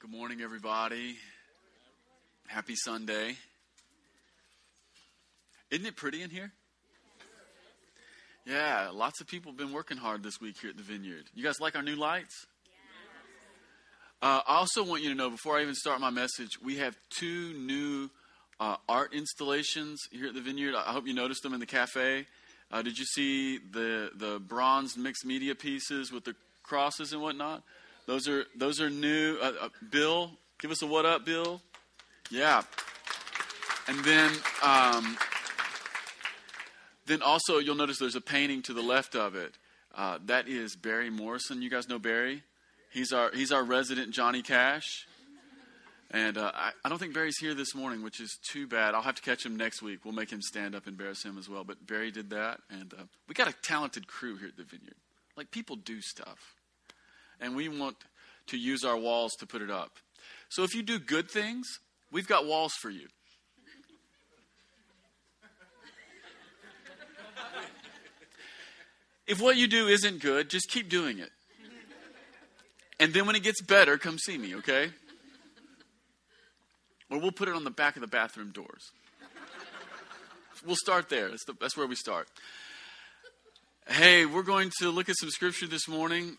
Good morning, everybody. Happy Sunday. Isn't it pretty in here? Yeah, lots of people have been working hard this week here at the Vineyard. You guys like our new lights? Uh, I also want you to know before I even start my message, we have two new uh, art installations here at the Vineyard. I hope you noticed them in the cafe. Uh, did you see the the bronze mixed media pieces with the crosses and whatnot? Those are those are new. Uh, uh, Bill, give us a what up, Bill. Yeah. And then um, then also you'll notice there's a painting to the left of it. Uh, that is Barry Morrison. You guys know Barry? He's our he's our resident Johnny Cash. And uh, I, I, don't think Barry's here this morning, which is too bad. I'll have to catch him next week. We'll make him stand up and embarrass him as well. But Barry did that, and uh, we got a talented crew here at the Vineyard. Like people do stuff, and we want to use our walls to put it up. So if you do good things, we've got walls for you. If what you do isn't good, just keep doing it. And then when it gets better, come see me, okay? Or we'll put it on the back of the bathroom doors. We'll start there. That's, the, that's where we start. Hey, we're going to look at some scripture this morning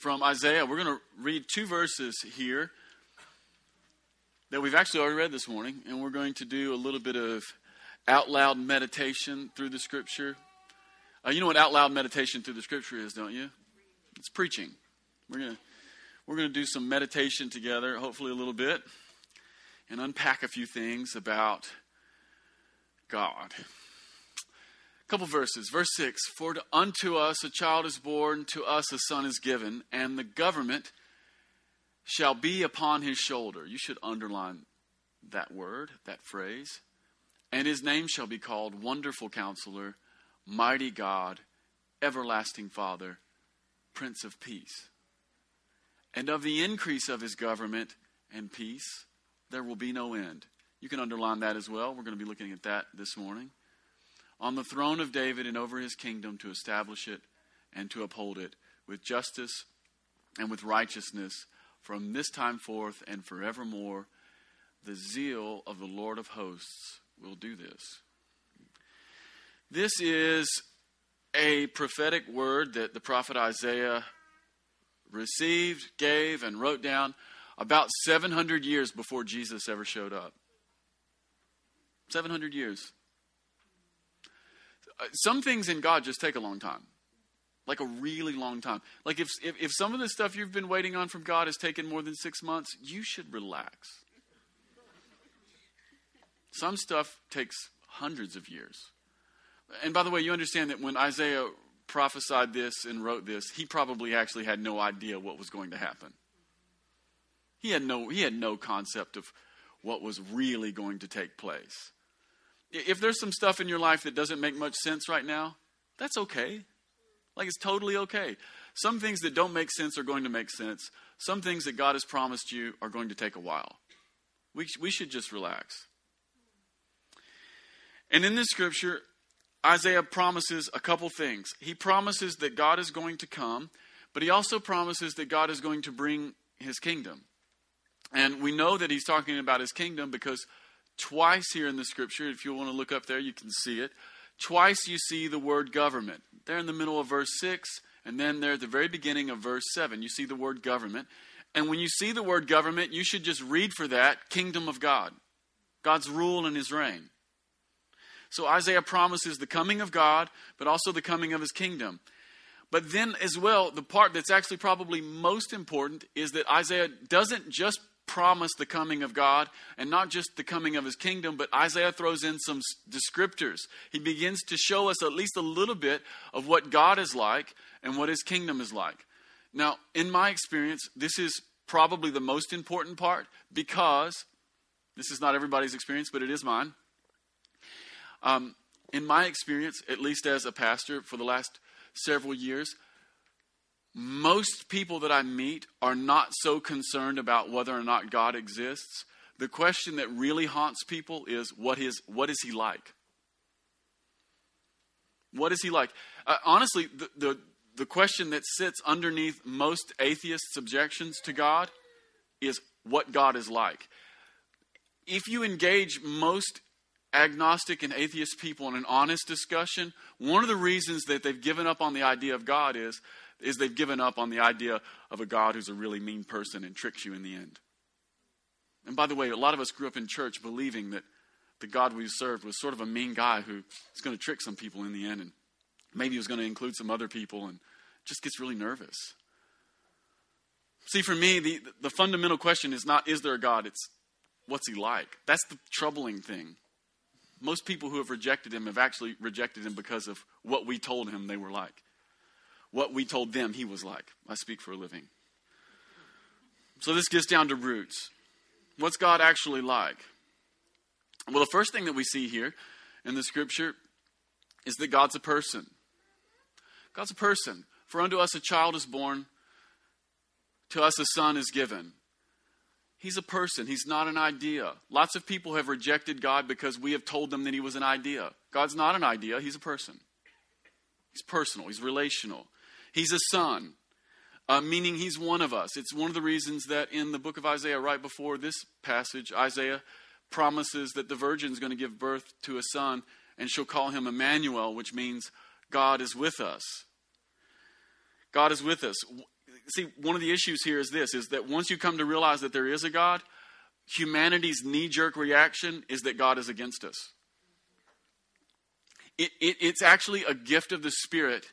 from Isaiah. We're going to read two verses here that we've actually already read this morning, and we're going to do a little bit of out loud meditation through the scripture. Uh, you know what out loud meditation through the scripture is, don't you? It's preaching. We're going to we're going to do some meditation together, hopefully a little bit and unpack a few things about God. Couple verses. Verse 6 For unto us a child is born, to us a son is given, and the government shall be upon his shoulder. You should underline that word, that phrase. And his name shall be called Wonderful Counselor, Mighty God, Everlasting Father, Prince of Peace. And of the increase of his government and peace, there will be no end. You can underline that as well. We're going to be looking at that this morning. On the throne of David and over his kingdom to establish it and to uphold it with justice and with righteousness from this time forth and forevermore. The zeal of the Lord of hosts will do this. This is a prophetic word that the prophet Isaiah received, gave, and wrote down about 700 years before Jesus ever showed up. 700 years. Uh, some things in God just take a long time. Like a really long time. Like if, if, if some of the stuff you've been waiting on from God has taken more than six months, you should relax. Some stuff takes hundreds of years. And by the way, you understand that when Isaiah prophesied this and wrote this, he probably actually had no idea what was going to happen. He had no, he had no concept of what was really going to take place. If there's some stuff in your life that doesn't make much sense right now, that's okay. Like it's totally okay. Some things that don't make sense are going to make sense. Some things that God has promised you are going to take a while. We, we should just relax. And in this scripture, Isaiah promises a couple things. He promises that God is going to come, but he also promises that God is going to bring his kingdom. And we know that he's talking about his kingdom because twice here in the scripture, if you want to look up there, you can see it. Twice you see the word government. There in the middle of verse 6, and then there at the very beginning of verse 7, you see the word government. And when you see the word government, you should just read for that kingdom of God, God's rule and his reign. So Isaiah promises the coming of God, but also the coming of his kingdom. But then, as well, the part that's actually probably most important is that Isaiah doesn't just promise the coming of God and not just the coming of his kingdom, but Isaiah throws in some descriptors. He begins to show us at least a little bit of what God is like and what his kingdom is like. Now, in my experience, this is probably the most important part because this is not everybody's experience, but it is mine. Um, in my experience, at least as a pastor for the last several years, most people that I meet are not so concerned about whether or not God exists. The question that really haunts people is what is, what is he like? What is he like? Uh, honestly, the, the, the question that sits underneath most atheists' objections to God is what God is like. If you engage most agnostic and atheist people in an honest discussion, one of the reasons that they've given up on the idea of God is, is they've given up on the idea of a God who's a really mean person and tricks you in the end. And by the way, a lot of us grew up in church believing that the God we served was sort of a mean guy who is going to trick some people in the end, and maybe he was going to include some other people, and just gets really nervous. See, for me, the, the fundamental question is not, is there a God? It's, what's he like? That's the troubling thing. Most people who have rejected him have actually rejected him because of what we told him they were like, what we told them he was like. I speak for a living. So this gets down to roots. What's God actually like? Well, the first thing that we see here in the scripture is that God's a person. God's a person. For unto us a child is born, to us a son is given. He's a person, he's not an idea. Lots of people have rejected God because we have told them that he was an idea. God's not an idea, he's a person. He's personal, he's relational. He's a son, uh, meaning he's one of us. It's one of the reasons that in the book of Isaiah, right before this passage, Isaiah promises that the virgin is going to give birth to a son, and she'll call him Emmanuel, which means God is with us. God is with us. See, one of the issues here is this is that once you come to realize that there is a God, humanity's knee jerk reaction is that God is against us. It, it, it's actually a gift of the Spirit,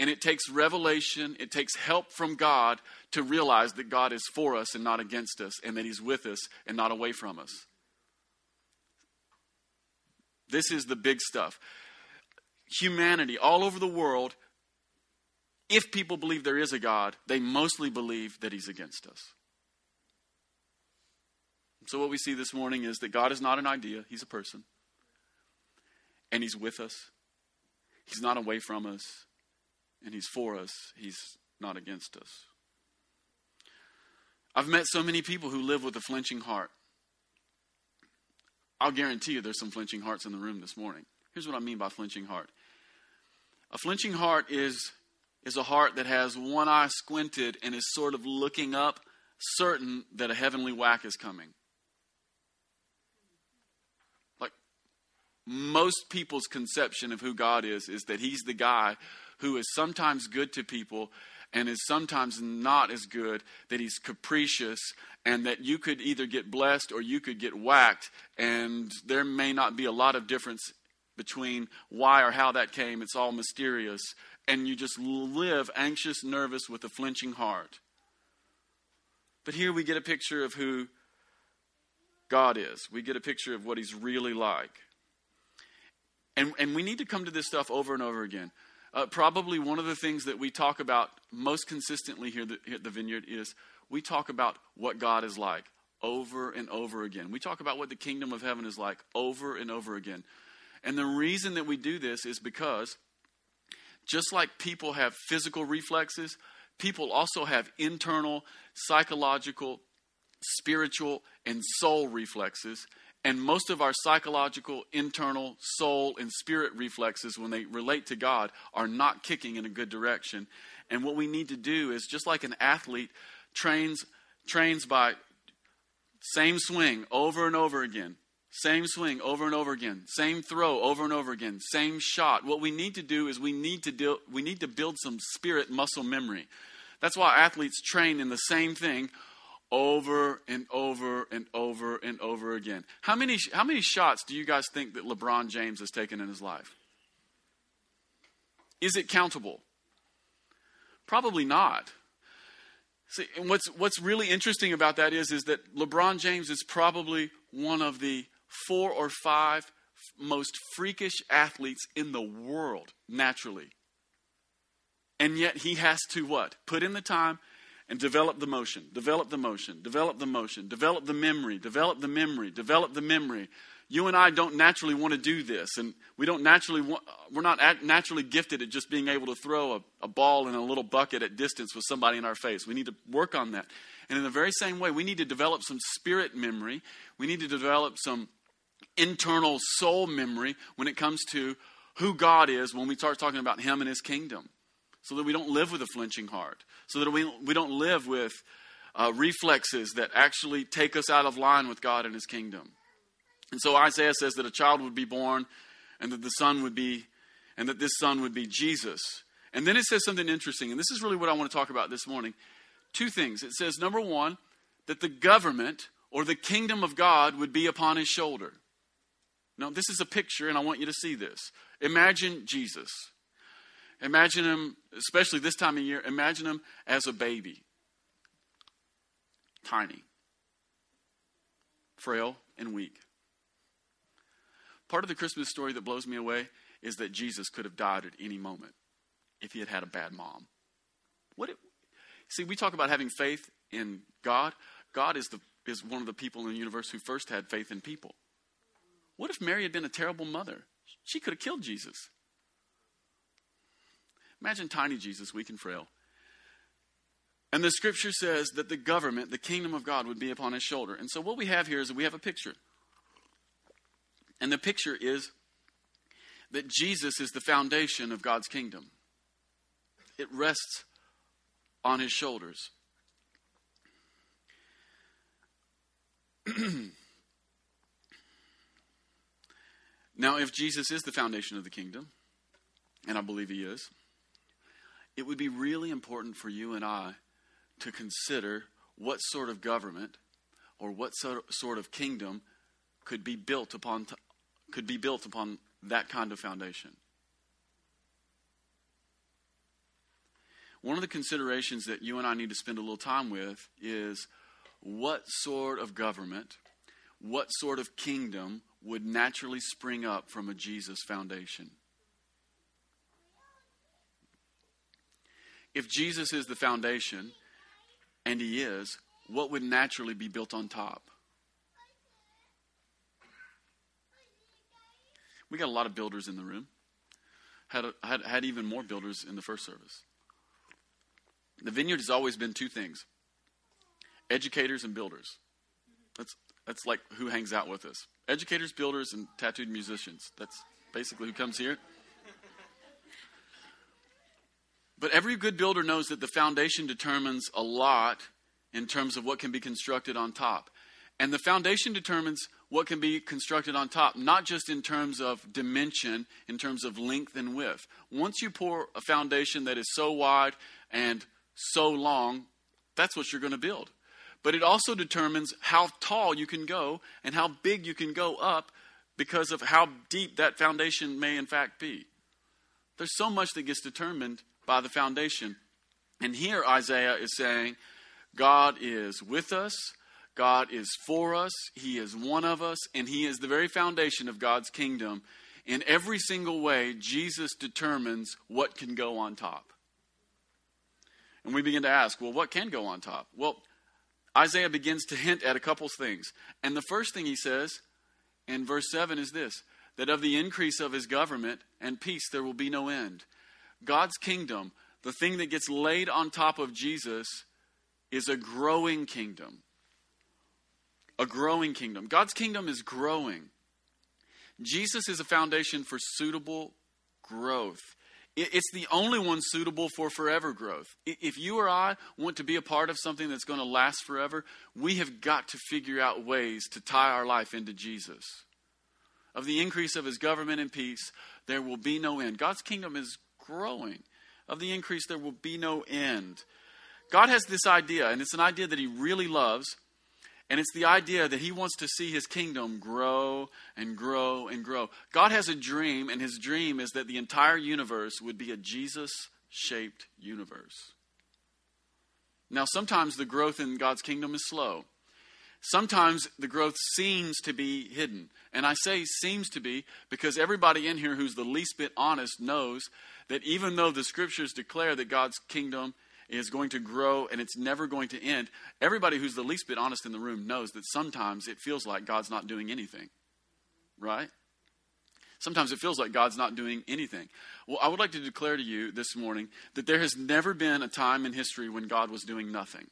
and it takes revelation, it takes help from God to realize that God is for us and not against us, and that He's with us and not away from us. This is the big stuff. Humanity all over the world, if people believe there is a God, they mostly believe that He's against us. So, what we see this morning is that God is not an idea, He's a person. And He's with us. He's not away from us. And He's for us. He's not against us. I've met so many people who live with a flinching heart. I'll guarantee you there's some flinching hearts in the room this morning. Here's what I mean by flinching heart a flinching heart is, is a heart that has one eye squinted and is sort of looking up, certain that a heavenly whack is coming. Like most people's conception of who God is, is that He's the guy who is sometimes good to people and is sometimes not as good, that he's capricious, and that you could either get blessed or you could get whacked, and there may not be a lot of difference between why or how that came. It's all mysterious. And you just live anxious, nervous, with a flinching heart. But here we get a picture of who God is. We get a picture of what He's really like. And, and we need to come to this stuff over and over again. Uh, probably one of the things that we talk about most consistently here, here at the Vineyard is we talk about what God is like over and over again. We talk about what the kingdom of heaven is like over and over again. And the reason that we do this is because just like people have physical reflexes, people also have internal, psychological, spiritual, and soul reflexes. And most of our psychological, internal, soul, and spirit reflexes, when they relate to God, are not kicking in a good direction. And what we need to do is just like an athlete trains, trains by same swing over and over again, same swing over and over again, same throw over and over again, same shot. What we need to do is we need to, deal, we need to build some spirit muscle memory. That's why athletes train in the same thing over and over and over and over again. How many, how many shots do you guys think that LeBron James has taken in his life? Is it countable? Probably not. See, and what's, what's really interesting about that is, is that LeBron James is probably one of the four or five most freakish athletes in the world, naturally. And yet he has to what? Put in the time and develop the motion, develop the motion, develop the motion, develop the memory, develop the memory, develop the memory. You and I don't naturally want to do this, and we don't naturally want, we're not naturally gifted at just being able to throw a, a ball in a little bucket at distance with somebody in our face. We need to work on that. And in the very same way, we need to develop some spirit memory. We need to develop some internal soul memory when it comes to who God is when we start talking about Him and His kingdom so that we don't live with a flinching heart, so that we, we don't live with uh, reflexes that actually take us out of line with God and His kingdom. And so Isaiah says that a child would be born and that the son would be, and that this son would be Jesus. And then it says something interesting, and this is really what I want to talk about this morning. Two things. It says, number one, that the government or the kingdom of God would be upon his shoulder. Now, this is a picture, and I want you to see this. Imagine Jesus. Imagine him, especially this time of year, imagine him as a baby. Tiny, frail, and weak. Part of the Christmas story that blows me away is that Jesus could have died at any moment if he had had a bad mom. What it, see, we talk about having faith in God. God is the is one of the people in the universe who first had faith in people. What if Mary had been a terrible mother? She could have killed Jesus. Imagine tiny Jesus, weak and frail. And the scripture says that the government, the kingdom of God, would be upon his shoulder. And so what we have here is we have a picture. And the picture is that Jesus is the foundation of God's kingdom, it rests on his shoulders. now, if Jesus is the foundation of the kingdom, and I believe he is, it would be really important for you and I to consider what sort of government or what sort of kingdom could be built upon could be built upon that kind of foundation. One of the considerations that you and I need to spend a little time with is what sort of government, what sort of kingdom would naturally spring up from a Jesus foundation? If Jesus is the foundation, and he is, what would naturally be built on top? We got a lot of builders in the room. Had, a, had, had even more builders in the first service. The vineyard has always been two things educators and builders. That's, that's like who hangs out with us educators, builders, and tattooed musicians. That's basically who comes here. But every good builder knows that the foundation determines a lot in terms of what can be constructed on top. And the foundation determines what can be constructed on top, not just in terms of dimension, in terms of length and width. Once you pour a foundation that is so wide and so long, that's what you're going to build. But it also determines how tall you can go and how big you can go up because of how deep that foundation may, in fact, be. There's so much that gets determined by the foundation. And here Isaiah is saying, God is with us. God is for us. He is one of us. And He is the very foundation of God's kingdom. In every single way, Jesus determines what can go on top. And we begin to ask, well, what can go on top? Well, Isaiah begins to hint at a couple things. And the first thing he says in verse 7 is this that of the increase of his government and peace there will be no end. God's kingdom, the thing that gets laid on top of Jesus, is a growing kingdom. A growing kingdom. God's kingdom is growing. Jesus is a foundation for suitable growth. It's the only one suitable for forever growth. If you or I want to be a part of something that's going to last forever, we have got to figure out ways to tie our life into Jesus. Of the increase of his government and peace, there will be no end. God's kingdom is growing. Of the increase, there will be no end. God has this idea, and it's an idea that he really loves. And it's the idea that he wants to see his kingdom grow and grow and grow. God has a dream, and his dream is that the entire universe would be a Jesus shaped universe. Now, sometimes the growth in God's kingdom is slow. Sometimes the growth seems to be hidden. And I say seems to be because everybody in here who's the least bit honest knows that even though the scriptures declare that God's kingdom is going to grow and it's never going to end. Everybody who's the least bit honest in the room knows that sometimes it feels like God's not doing anything. Right? Sometimes it feels like God's not doing anything. Well, I would like to declare to you this morning that there has never been a time in history when God was doing nothing.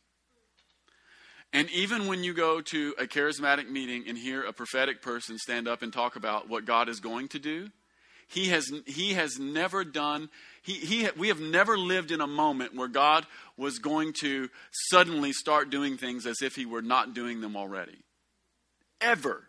And even when you go to a charismatic meeting and hear a prophetic person stand up and talk about what God is going to do, he has, he has never done He, he, we have never lived in a moment where God was going to suddenly start doing things as if he were not doing them already. Ever.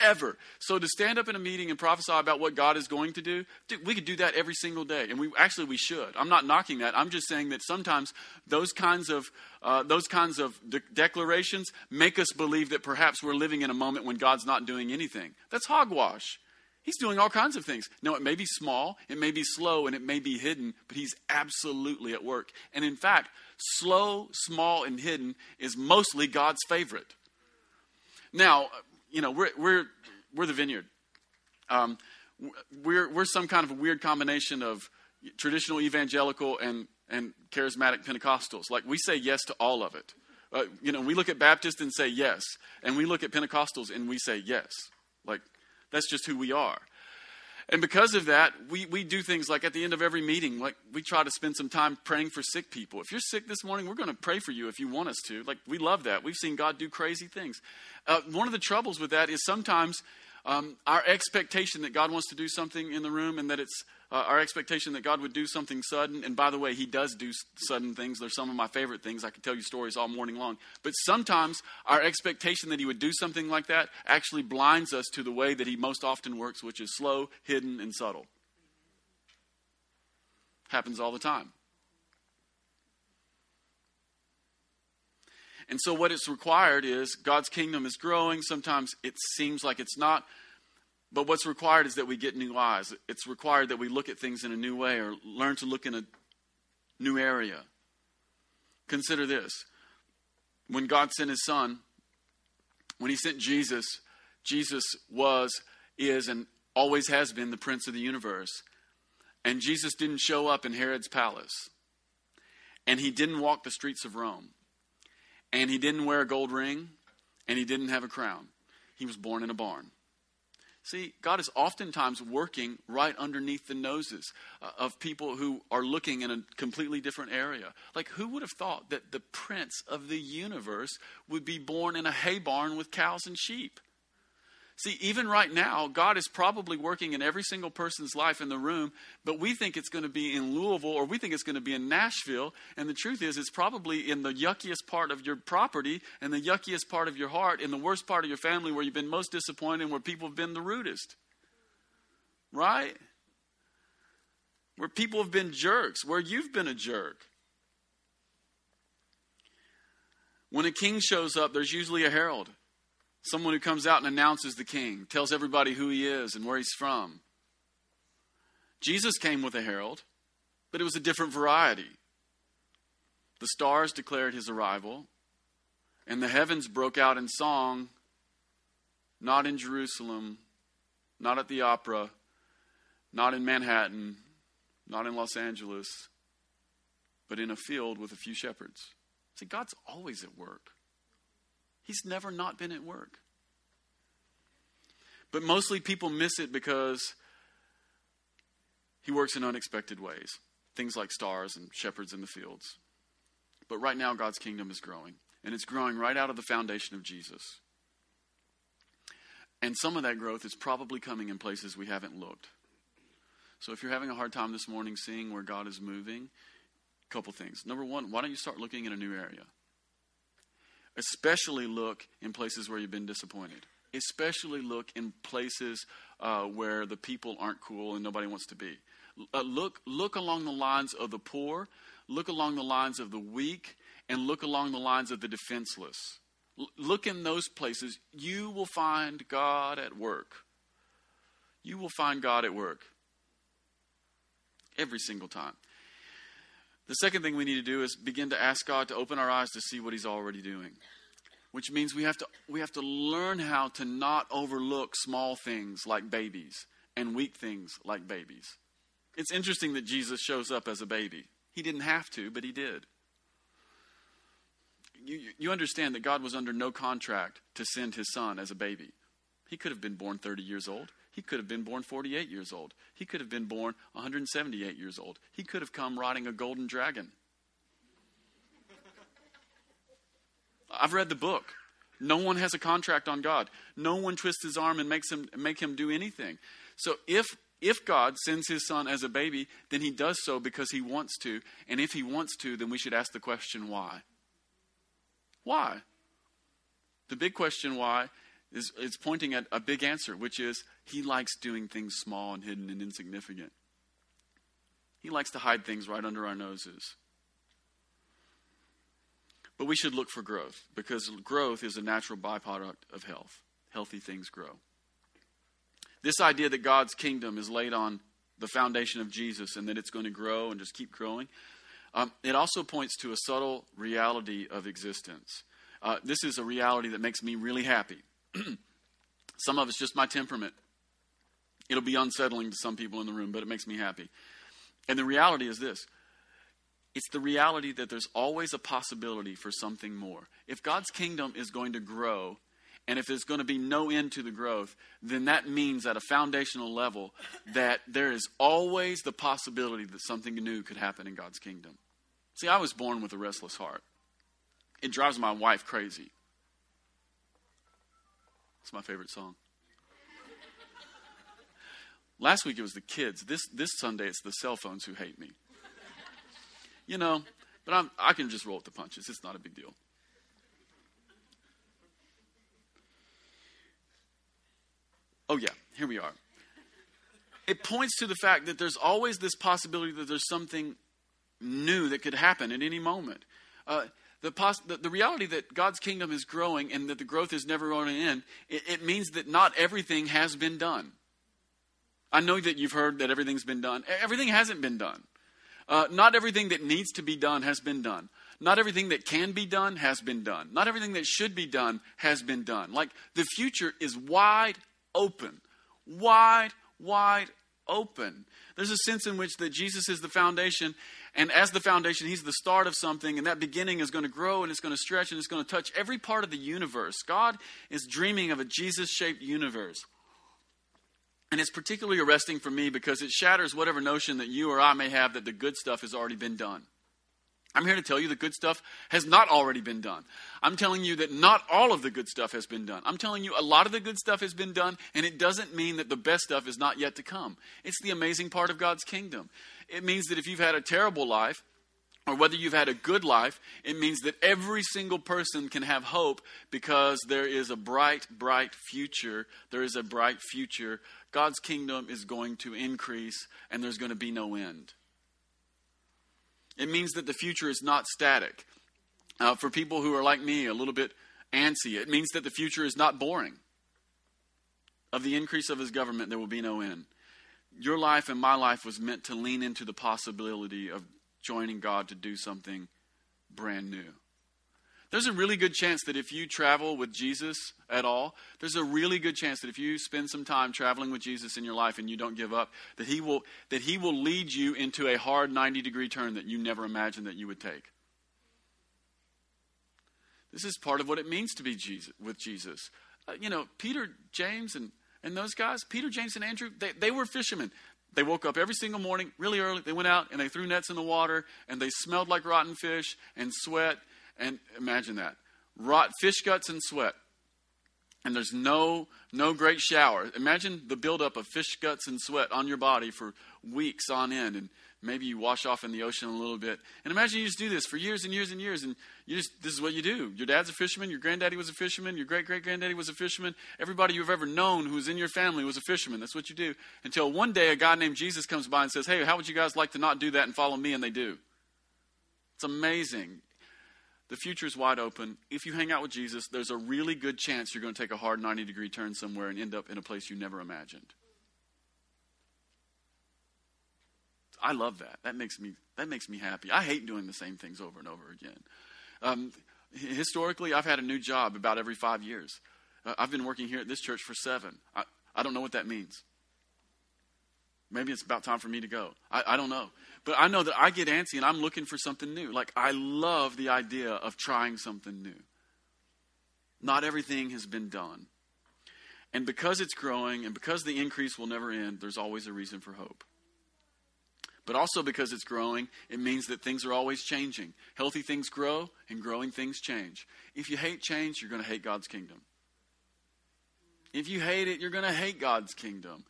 Ever. So to stand up in a meeting and prophesy about what God is going to do, dude, we could do that every single day, and we actually we should. I'm not knocking that. I'm just saying that sometimes those kinds of uh, those kinds of de- declarations make us believe that perhaps we're living in a moment when God's not doing anything. That's hogwash. He's doing all kinds of things. No, it may be small, it may be slow, and it may be hidden, but he's absolutely at work. And in fact, slow, small, and hidden is mostly God's favorite. Now, you know, we're, we're, we're the vineyard. Um, we're, we're some kind of a weird combination of traditional evangelical and, and charismatic Pentecostals. Like, we say yes to all of it. Uh, you know, we look at Baptists and say yes, and we look at Pentecostals and we say yes. Like, that's just who we are. And because of that, we, we do things like at the end of every meeting, like we try to spend some time praying for sick people. If you're sick this morning, we're going to pray for you if you want us to. Like, we love that. We've seen God do crazy things. Uh, one of the troubles with that is sometimes um, our expectation that God wants to do something in the room and that it's uh, our expectation that God would do something sudden. And by the way, He does do sudden things. They're some of my favorite things. I could tell you stories all morning long. But sometimes our expectation that He would do something like that actually blinds us to the way that He most often works, which is slow, hidden, and subtle. Happens all the time. And so, what it's required is God's kingdom is growing. Sometimes it seems like it's not. But what's required is that we get new eyes. It's required that we look at things in a new way or learn to look in a new area. Consider this. When God sent his son, when he sent Jesus, Jesus was, is, and always has been the prince of the universe. And Jesus didn't show up in Herod's palace. And he didn't walk the streets of Rome. And he didn't wear a gold ring. And he didn't have a crown. He was born in a barn. See, God is oftentimes working right underneath the noses uh, of people who are looking in a completely different area. Like, who would have thought that the prince of the universe would be born in a hay barn with cows and sheep? See, even right now, God is probably working in every single person's life in the room, but we think it's going to be in Louisville or we think it's going to be in Nashville. And the truth is, it's probably in the yuckiest part of your property and the yuckiest part of your heart, in the worst part of your family where you've been most disappointed and where people have been the rudest. Right? Where people have been jerks, where you've been a jerk. When a king shows up, there's usually a herald. Someone who comes out and announces the king, tells everybody who he is and where he's from. Jesus came with a herald, but it was a different variety. The stars declared his arrival, and the heavens broke out in song, not in Jerusalem, not at the opera, not in Manhattan, not in Los Angeles, but in a field with a few shepherds. See, God's always at work. He's never not been at work. But mostly people miss it because he works in unexpected ways. Things like stars and shepherds in the fields. But right now, God's kingdom is growing, and it's growing right out of the foundation of Jesus. And some of that growth is probably coming in places we haven't looked. So if you're having a hard time this morning seeing where God is moving, a couple things. Number one, why don't you start looking in a new area? Especially look in places where you've been disappointed. Especially look in places uh, where the people aren't cool and nobody wants to be. Uh, look, look along the lines of the poor, look along the lines of the weak, and look along the lines of the defenseless. L- look in those places. You will find God at work. You will find God at work every single time. The second thing we need to do is begin to ask God to open our eyes to see what He's already doing. Which means we have to we have to learn how to not overlook small things like babies and weak things like babies. It's interesting that Jesus shows up as a baby. He didn't have to, but he did. You, you understand that God was under no contract to send his son as a baby. He could have been born 30 years old. He could have been born 48 years old. He could have been born 178 years old. He could have come riding a golden dragon. I've read the book. No one has a contract on God. No one twists his arm and makes him make him do anything. So if if God sends his son as a baby, then he does so because he wants to. And if he wants to, then we should ask the question why? Why? The big question why is, is pointing at a big answer, which is he likes doing things small and hidden and insignificant. He likes to hide things right under our noses. But we should look for growth because growth is a natural byproduct of health. Healthy things grow. This idea that God's kingdom is laid on the foundation of Jesus and that it's going to grow and just keep growing, um, it also points to a subtle reality of existence. Uh, this is a reality that makes me really happy. some of it's just my temperament. It'll be unsettling to some people in the room, but it makes me happy. And the reality is this it's the reality that there's always a possibility for something more. If God's kingdom is going to grow, and if there's going to be no end to the growth, then that means at a foundational level that there is always the possibility that something new could happen in God's kingdom. See, I was born with a restless heart. It drives my wife crazy. It's my favorite song. Last week it was the kids. This, this Sunday it's the cell phones who hate me you know, but I'm, I can just roll with the punches. It's not a big deal. Oh, yeah, here we are. It points to the fact that there's always this possibility that there's something new that could happen at any moment. Uh, the, the, the, reality that God's kingdom is growing and that the growth is never going to end, it, it means that not everything has been done. I know that you've heard that everything's been done. Everything hasn't been done. Uh, not everything that needs to be done has been done. Not everything that can be done has been done. Not everything that should be done has been done. Like the future is wide open. Wide, wide open. There's a sense in which that Jesus is the foundation, and as the foundation, he's the start of something, and that beginning is going to grow and it's going to stretch and it's going to touch every part of the universe. God is dreaming of a Jesus shaped universe. And it's particularly arresting for me because it shatters whatever notion that you or I may have that the good stuff has already been done. I'm here to tell you the good stuff has not already been done. I'm telling you that not all of the good stuff has been done. I'm telling you a lot of the good stuff has been done, and it doesn't mean that the best stuff is not yet to come. It's the amazing part of God's kingdom. It means that if you've had a terrible life, or whether you've had a good life, it means that every single person can have hope because there is a bright, bright future. There is a bright future. God's kingdom is going to increase and there's going to be no end. It means that the future is not static. Uh, for people who are like me, a little bit antsy, it means that the future is not boring. Of the increase of his government, there will be no end. Your life and my life was meant to lean into the possibility of joining God to do something brand new. There's a really good chance that if you travel with Jesus at all, there's a really good chance that if you spend some time traveling with Jesus in your life and you don't give up, that he will that he will lead you into a hard 90 degree turn that you never imagined that you would take. This is part of what it means to be Jesus, with Jesus. Uh, you know, Peter, James, and, and those guys, Peter, James, and Andrew, they, they were fishermen. They woke up every single morning really early. They went out and they threw nets in the water and they smelled like rotten fish and sweat. And imagine that rot fish guts and sweat. And there's no no great shower. Imagine the buildup of fish guts and sweat on your body for weeks on end. And maybe you wash off in the ocean a little bit. And imagine you just do this for years and years and years, and you just this is what you do. Your dad's a fisherman, your granddaddy was a fisherman, your great great granddaddy was a fisherman. Everybody you've ever known who's in your family was a fisherman. That's what you do. Until one day a guy named Jesus comes by and says, Hey, how would you guys like to not do that and follow me? And they do. It's amazing. The future is wide open. If you hang out with Jesus, there's a really good chance you're going to take a hard 90 degree turn somewhere and end up in a place you never imagined. I love that. That makes me that makes me happy. I hate doing the same things over and over again. Um, historically, I've had a new job about every five years. Uh, I've been working here at this church for seven. I, I don't know what that means. Maybe it's about time for me to go. I, I don't know. But I know that I get antsy and I'm looking for something new. Like, I love the idea of trying something new. Not everything has been done. And because it's growing and because the increase will never end, there's always a reason for hope but also because it's growing, it means that things are always changing. Healthy things grow, and growing things change. If you hate change, you're going to hate God's kingdom. If you hate it, you're going to hate God's kingdom.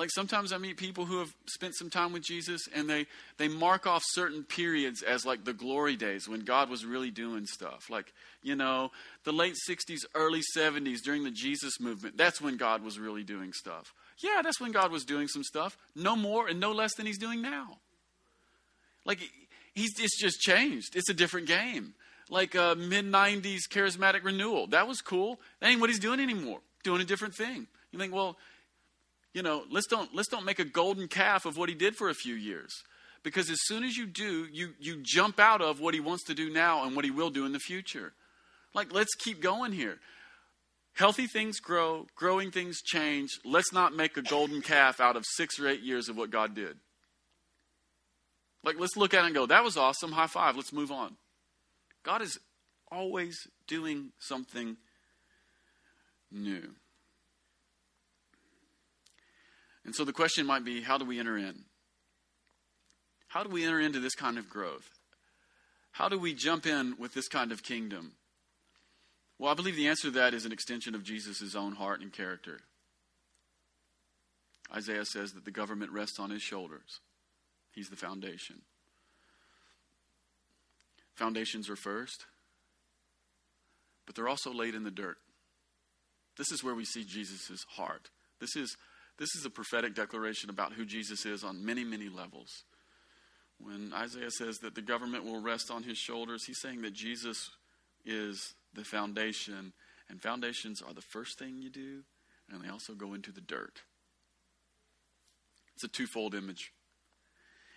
Like sometimes I meet people who have spent some time with Jesus and they, they mark off certain periods as like the glory days when God was really doing stuff. Like, you know, the late 60s, early 70s during the Jesus movement. That's when God was really doing stuff. Yeah, that's when God was doing some stuff. No more and no less than he's doing now. Like, he's, it's just changed. It's a different game. Like uh, mid 90s charismatic renewal. That was cool. That ain't what he's doing anymore. Doing a different thing. You think, well, you know, let's don't let's don't make a golden calf of what he did for a few years. Because as soon as you do, you you jump out of what he wants to do now and what he will do in the future. Like let's keep going here. Healthy things grow, growing things change. Let's not make a golden calf out of 6 or 8 years of what God did. Like let's look at it and go, that was awesome. High five. Let's move on. God is always doing something new. And so the question might be how do we enter in? How do we enter into this kind of growth? How do we jump in with this kind of kingdom? Well, I believe the answer to that is an extension of Jesus' own heart and character. Isaiah says that the government rests on his shoulders. He's the foundation. Foundations are first, but they're also laid in the dirt. This is where we see Jesus' heart. This is this is a prophetic declaration about who Jesus is on many, many levels. When Isaiah says that the government will rest on his shoulders, he's saying that Jesus is the foundation, and foundations are the first thing you do, and they also go into the dirt. It's a twofold image.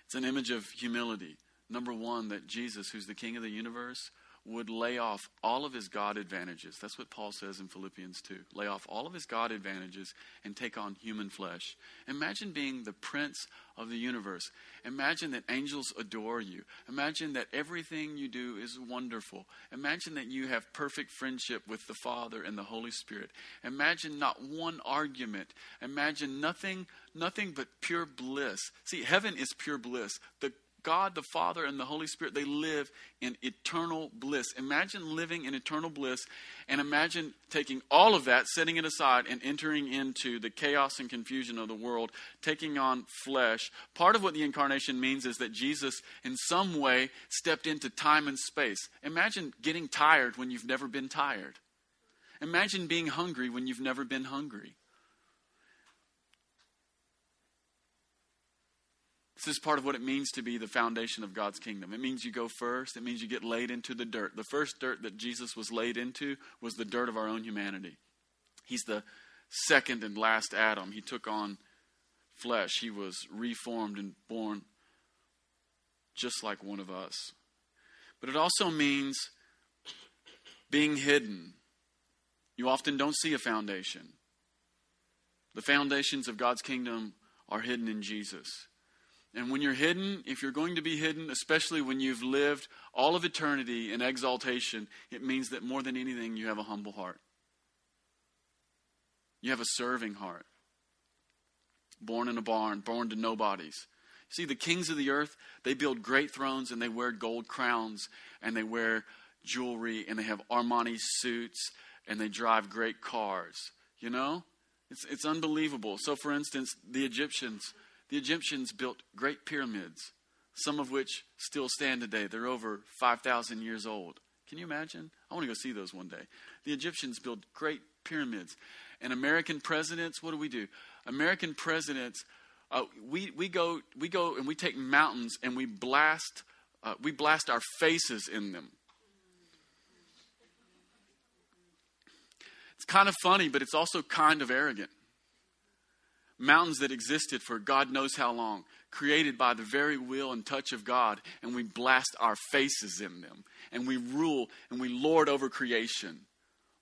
It's an image of humility. Number one, that Jesus, who's the king of the universe, would lay off all of his God advantages. That's what Paul says in Philippians 2. Lay off all of his God advantages and take on human flesh. Imagine being the prince of the universe. Imagine that angels adore you. Imagine that everything you do is wonderful. Imagine that you have perfect friendship with the Father and the Holy Spirit. Imagine not one argument. Imagine nothing nothing but pure bliss. See, heaven is pure bliss. The God the Father and the Holy Spirit, they live in eternal bliss. Imagine living in eternal bliss and imagine taking all of that, setting it aside, and entering into the chaos and confusion of the world, taking on flesh. Part of what the incarnation means is that Jesus, in some way, stepped into time and space. Imagine getting tired when you've never been tired. Imagine being hungry when you've never been hungry. This is part of what it means to be the foundation of God's kingdom. It means you go first, it means you get laid into the dirt. The first dirt that Jesus was laid into was the dirt of our own humanity. He's the second and last Adam. He took on flesh, he was reformed and born just like one of us. But it also means being hidden. You often don't see a foundation. The foundations of God's kingdom are hidden in Jesus. And when you're hidden, if you're going to be hidden, especially when you've lived all of eternity in exaltation, it means that more than anything, you have a humble heart. You have a serving heart. Born in a barn, born to nobodies. See, the kings of the earth, they build great thrones and they wear gold crowns and they wear jewelry and they have Armani suits and they drive great cars. You know? It's, it's unbelievable. So, for instance, the Egyptians the Egyptians built great pyramids, some of which still stand today. They're over 5,000 years old. Can you imagine? I want to go see those one day. The Egyptians built great pyramids. And American presidents, what do we do? American presidents, uh, we, we, go, we go and we take mountains and we blast, uh, we blast our faces in them. It's kind of funny, but it's also kind of arrogant mountains that existed for God knows how long, created by the very will and touch of God, and we blast our faces in them, and we rule and we lord over creation.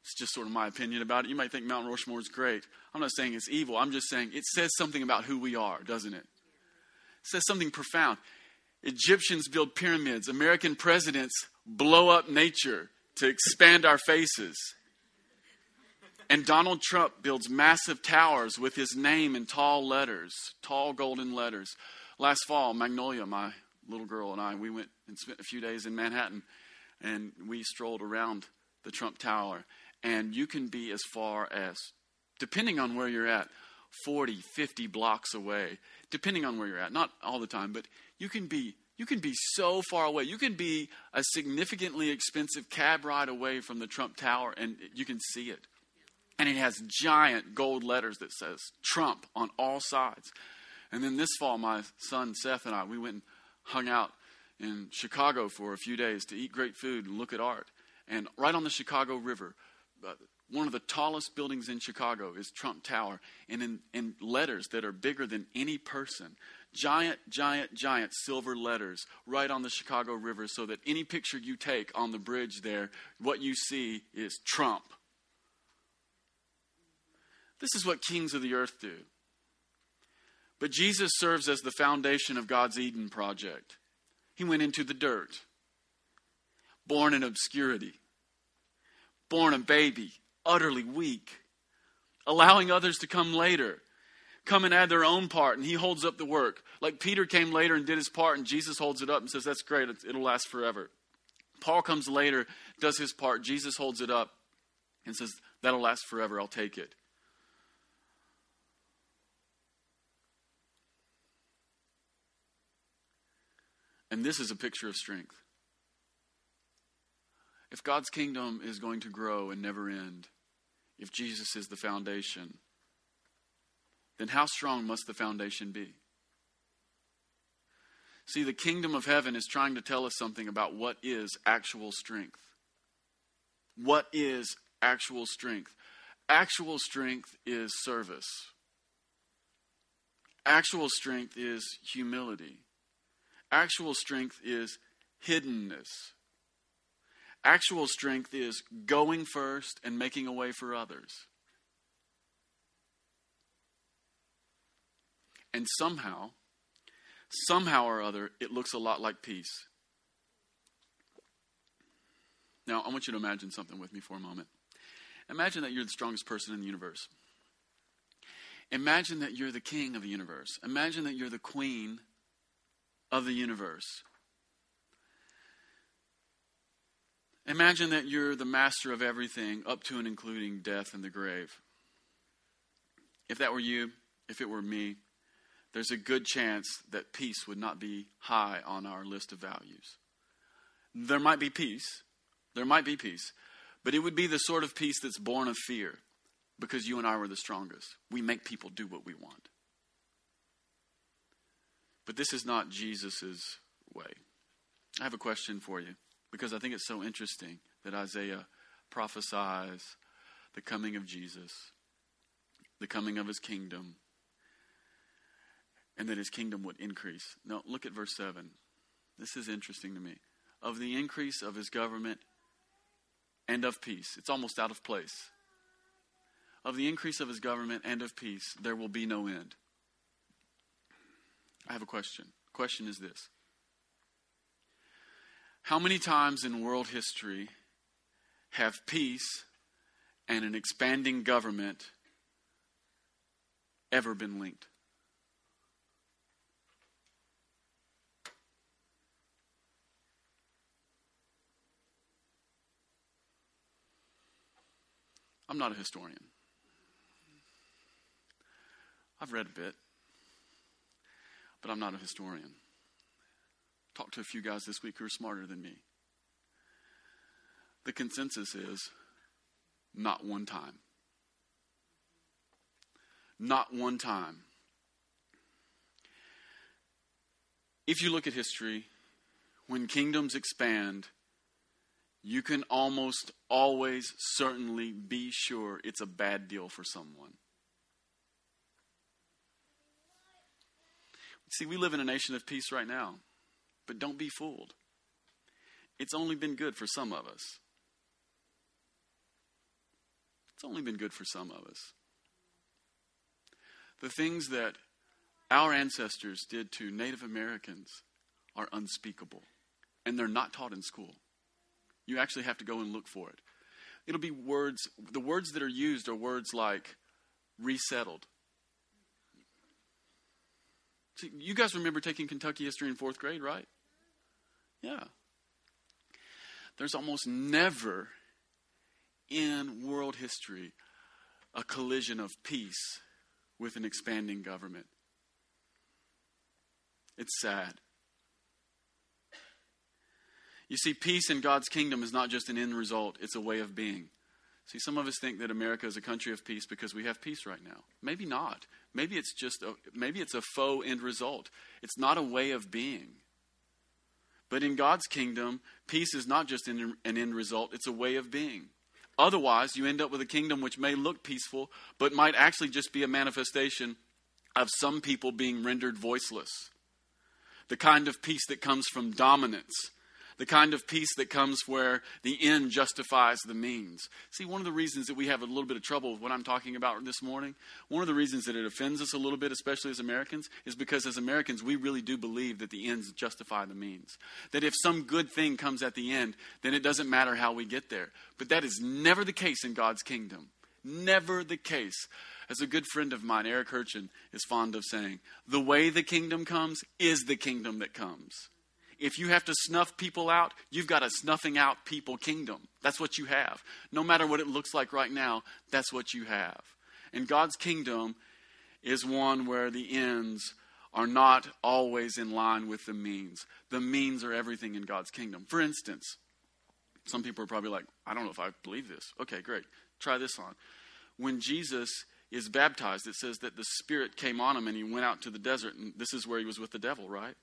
It's just sort of my opinion about it. You might think Mount Rushmore is great. I'm not saying it's evil. I'm just saying it says something about who we are, doesn't it? It says something profound. Egyptians build pyramids. American presidents blow up nature to expand our faces. And Donald Trump builds massive towers with his name in tall letters, tall golden letters. Last fall, Magnolia, my little girl, and I, we went and spent a few days in Manhattan and we strolled around the Trump Tower. And you can be as far as, depending on where you're at, 40, 50 blocks away, depending on where you're at. Not all the time, but you can be you can be so far away. You can be a significantly expensive cab ride away from the Trump Tower and you can see it. And it has giant gold letters that says Trump on all sides. And then this fall, my son Seth and I, we went and hung out in Chicago for a few days to eat great food and look at art. And right on the Chicago River, uh, one of the tallest buildings in Chicago is Trump Tower. And in, in letters that are bigger than any person, giant, giant, giant silver letters right on the Chicago River so that any picture you take on the bridge there, what you see is Trump. This is what kings of the earth do. But Jesus serves as the foundation of God's Eden project. He went into the dirt, born in obscurity, born a baby, utterly weak, allowing others to come later, come and add their own part, and he holds up the work. Like Peter came later and did his part, and Jesus holds it up and says, That's great, it'll last forever. Paul comes later, does his part, Jesus holds it up and says, That'll last forever, I'll take it. And this is a picture of strength. If God's kingdom is going to grow and never end, if Jesus is the foundation, then how strong must the foundation be? See, the kingdom of heaven is trying to tell us something about what is actual strength. What is actual strength? Actual strength is service. Actual strength is humility. Actual strength is hiddenness. Actual strength is going first and making a way for others. And somehow, somehow or other, it looks a lot like peace. Now, I want you to imagine something with me for a moment. Imagine that you're the strongest person in the universe. Imagine that you're the king of the universe. Imagine that you're the queen of the universe. Imagine that you're the master of everything, up to and including death and the grave. If that were you, if it were me, there's a good chance that peace would not be high on our list of values. There might be peace, there might be peace, but it would be the sort of peace that's born of fear because you and I were the strongest. We make people do what we want. But this is not Jesus' way. I have a question for you because I think it's so interesting that Isaiah prophesies the coming of Jesus, the coming of his kingdom, and that his kingdom would increase. Now, look at verse 7. This is interesting to me. Of the increase of his government and of peace. It's almost out of place. Of the increase of his government and of peace, there will be no end. I have a question. The question is this How many times in world history have peace and an expanding government ever been linked? I'm not a historian. I've read a bit but I'm not a historian. Talked to a few guys this week who are smarter than me. The consensus is not one time. Not one time. If you look at history, when kingdoms expand, you can almost always certainly be sure it's a bad deal for someone. See, we live in a nation of peace right now, but don't be fooled. It's only been good for some of us. It's only been good for some of us. The things that our ancestors did to Native Americans are unspeakable, and they're not taught in school. You actually have to go and look for it. It'll be words, the words that are used are words like resettled, you guys remember taking Kentucky history in fourth grade, right? Yeah. There's almost never in world history a collision of peace with an expanding government. It's sad. You see, peace in God's kingdom is not just an end result, it's a way of being. See, some of us think that America is a country of peace because we have peace right now. Maybe not. Maybe it's just a, maybe it's a faux end result. It's not a way of being. But in God's kingdom, peace is not just an, an end result, it's a way of being. Otherwise, you end up with a kingdom which may look peaceful, but might actually just be a manifestation of some people being rendered voiceless. The kind of peace that comes from dominance the kind of peace that comes where the end justifies the means. See, one of the reasons that we have a little bit of trouble with what I'm talking about this morning, one of the reasons that it offends us a little bit, especially as Americans, is because as Americans, we really do believe that the ends justify the means. That if some good thing comes at the end, then it doesn't matter how we get there. But that is never the case in God's kingdom. Never the case. As a good friend of mine, Eric Hirchin, is fond of saying, the way the kingdom comes is the kingdom that comes if you have to snuff people out, you've got a snuffing out people kingdom. That's what you have. No matter what it looks like right now, that's what you have. And God's kingdom is one where the ends are not always in line with the means. The means are everything in God's kingdom. For instance, some people are probably like, I don't know if I believe this. Okay, great. Try this on. When Jesus is baptized, it says that the Spirit came on him and he went out to the desert, and this is where he was with the devil, right?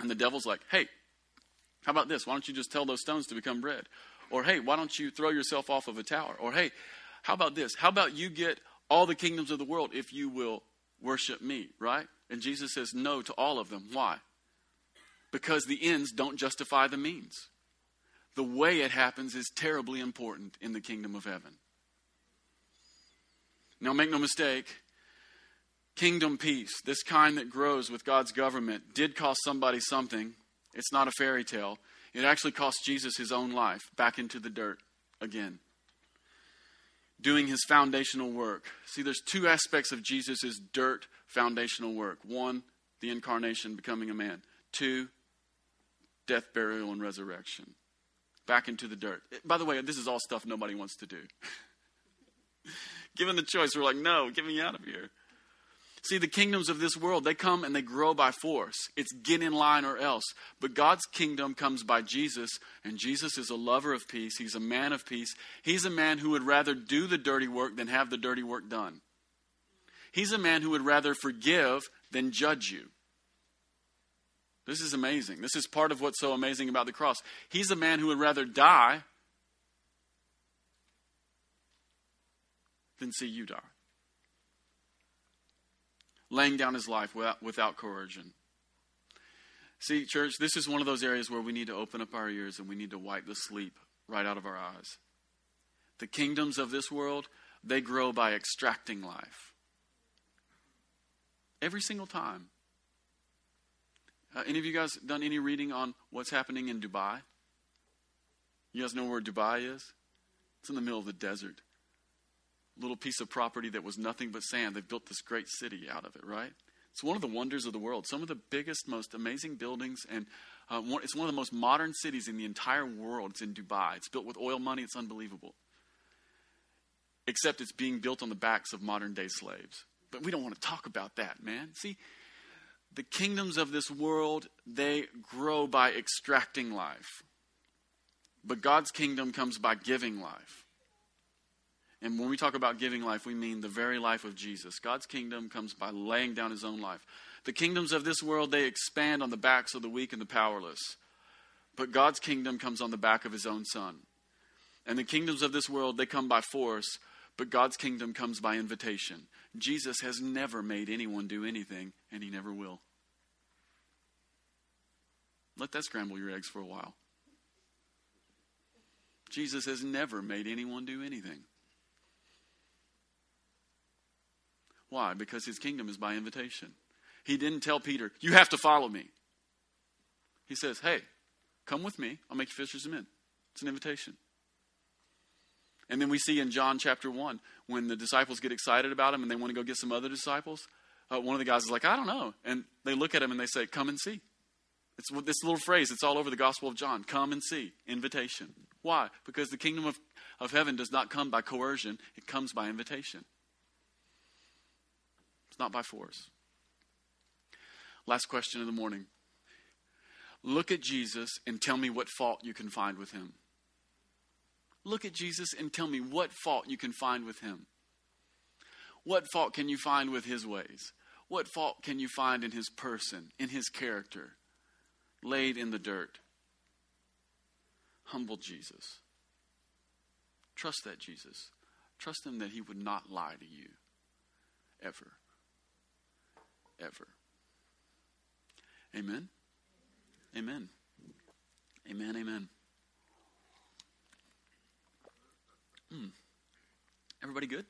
And the devil's like, hey, how about this? Why don't you just tell those stones to become bread? Or hey, why don't you throw yourself off of a tower? Or hey, how about this? How about you get all the kingdoms of the world if you will worship me, right? And Jesus says no to all of them. Why? Because the ends don't justify the means. The way it happens is terribly important in the kingdom of heaven. Now, make no mistake, Kingdom peace, this kind that grows with God's government, did cost somebody something. It's not a fairy tale. It actually cost Jesus his own life back into the dirt again. Doing his foundational work. See, there's two aspects of Jesus' dirt foundational work. One, the incarnation, becoming a man. Two, death, burial, and resurrection. Back into the dirt. By the way, this is all stuff nobody wants to do. Given the choice, we're like, no, get me out of here. See, the kingdoms of this world, they come and they grow by force. It's get in line or else. But God's kingdom comes by Jesus, and Jesus is a lover of peace. He's a man of peace. He's a man who would rather do the dirty work than have the dirty work done. He's a man who would rather forgive than judge you. This is amazing. This is part of what's so amazing about the cross. He's a man who would rather die than see you die laying down his life without, without coercion. See, church, this is one of those areas where we need to open up our ears and we need to wipe the sleep right out of our eyes. The kingdoms of this world, they grow by extracting life. Every single time. Uh, any of you guys done any reading on what's happening in Dubai? You guys know where Dubai is? It's in the middle of the desert little piece of property that was nothing but sand. They've built this great city out of it, right? It's one of the wonders of the world. Some of the biggest, most amazing buildings, and uh, one, it's one of the most modern cities in the entire world. It's in Dubai. It's built with oil money. It's unbelievable. Except it's being built on the backs of modern day slaves. But we don't want to talk about that, man. See, the kingdoms of this world, they grow by extracting life. But God's kingdom comes by giving life. And when we talk about giving life, we mean the very life of Jesus. God's kingdom comes by laying down his own life. The kingdoms of this world, they expand on the backs of the weak and the powerless. But God's kingdom comes on the back of his own son. And the kingdoms of this world, they come by force, but God's kingdom comes by invitation. Jesus has never made anyone do anything, and he never will. Let that scramble your eggs for a while. Jesus has never made anyone do anything. Why? Because his kingdom is by invitation. He didn't tell Peter, You have to follow me. He says, Hey, come with me. I'll make you fishers of men. It's an invitation. And then we see in John chapter 1, when the disciples get excited about him and they want to go get some other disciples, uh, one of the guys is like, I don't know. And they look at him and they say, Come and see. It's this little phrase, it's all over the Gospel of John. Come and see. Invitation. Why? Because the kingdom of, of heaven does not come by coercion, it comes by invitation. Not by force. Last question of the morning. Look at Jesus and tell me what fault you can find with him. Look at Jesus and tell me what fault you can find with him. What fault can you find with his ways? What fault can you find in his person, in his character, laid in the dirt? Humble Jesus. Trust that Jesus. Trust him that he would not lie to you. Ever. Ever. Amen. Amen. Amen. Amen. Hmm. Everybody good?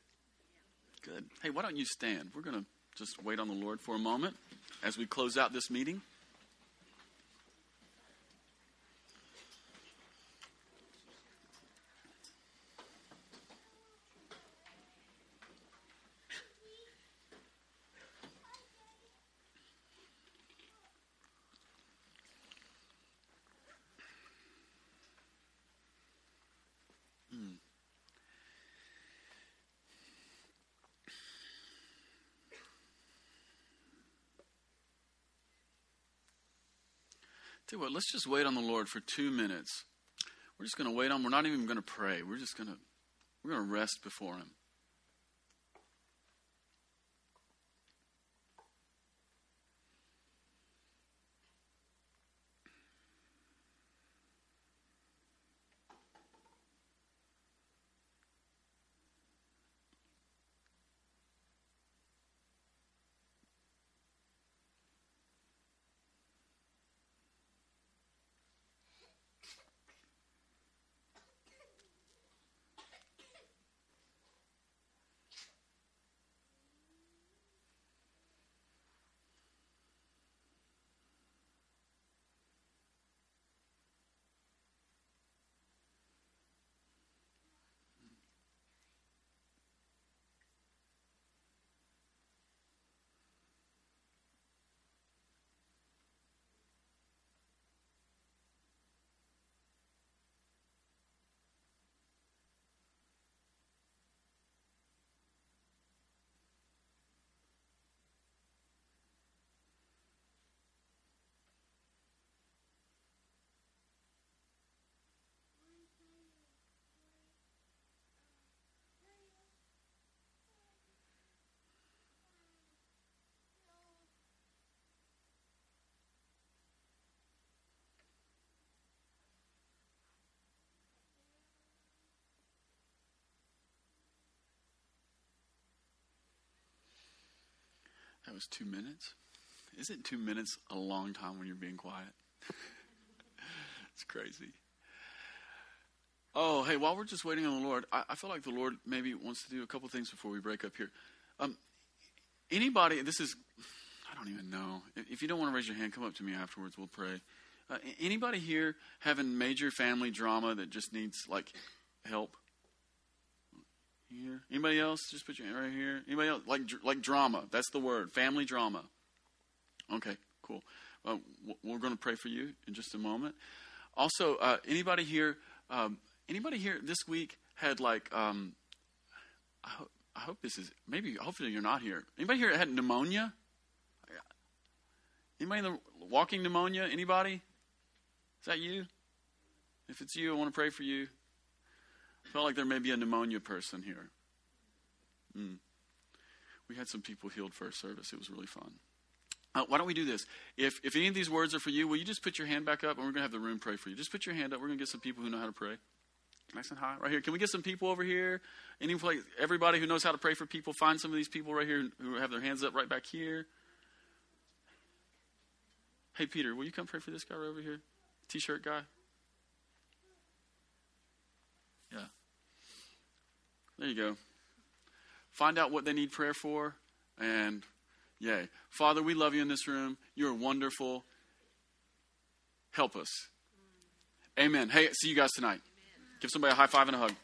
Good. Hey, why don't you stand? We're going to just wait on the Lord for a moment as we close out this meeting. Tell you what, let's just wait on the Lord for two minutes. We're just going to wait on. We're not even going to pray. We're just going to we're going to rest before Him. Was two minutes. Isn't two minutes a long time when you're being quiet? it's crazy. Oh, hey, while we're just waiting on the Lord, I, I, feel like the Lord maybe wants to do a couple things before we break up here. Um, anybody, this is, I don't even know. If you don't want to raise your hand, come up to me afterwards. We'll pray. Uh, anybody here having major family drama that just needs like help? Here. Anybody else? Just put your hand right here. Anybody else? Like like drama. That's the word. Family drama. Okay, cool. We're going to pray for you in just a moment. Also, uh, anybody here? Um, anybody here this week had like? Um, I, ho- I hope this is maybe. Hopefully, you're not here. Anybody here had pneumonia? Anybody in the walking pneumonia? Anybody? Is that you? If it's you, I want to pray for you. Felt like there may be a pneumonia person here. Mm. We had some people healed first service. It was really fun. Uh, why don't we do this? If, if any of these words are for you, will you just put your hand back up and we're going to have the room pray for you? Just put your hand up. We're going to get some people who know how to pray. Nice and high. Right here. Can we get some people over here? Any place, everybody who knows how to pray for people, find some of these people right here who have their hands up right back here. Hey, Peter, will you come pray for this guy right over here? T shirt guy? Yeah. There you go. Find out what they need prayer for, and yay. Father, we love you in this room. You're wonderful. Help us. Amen. Hey, see you guys tonight. Give somebody a high five and a hug.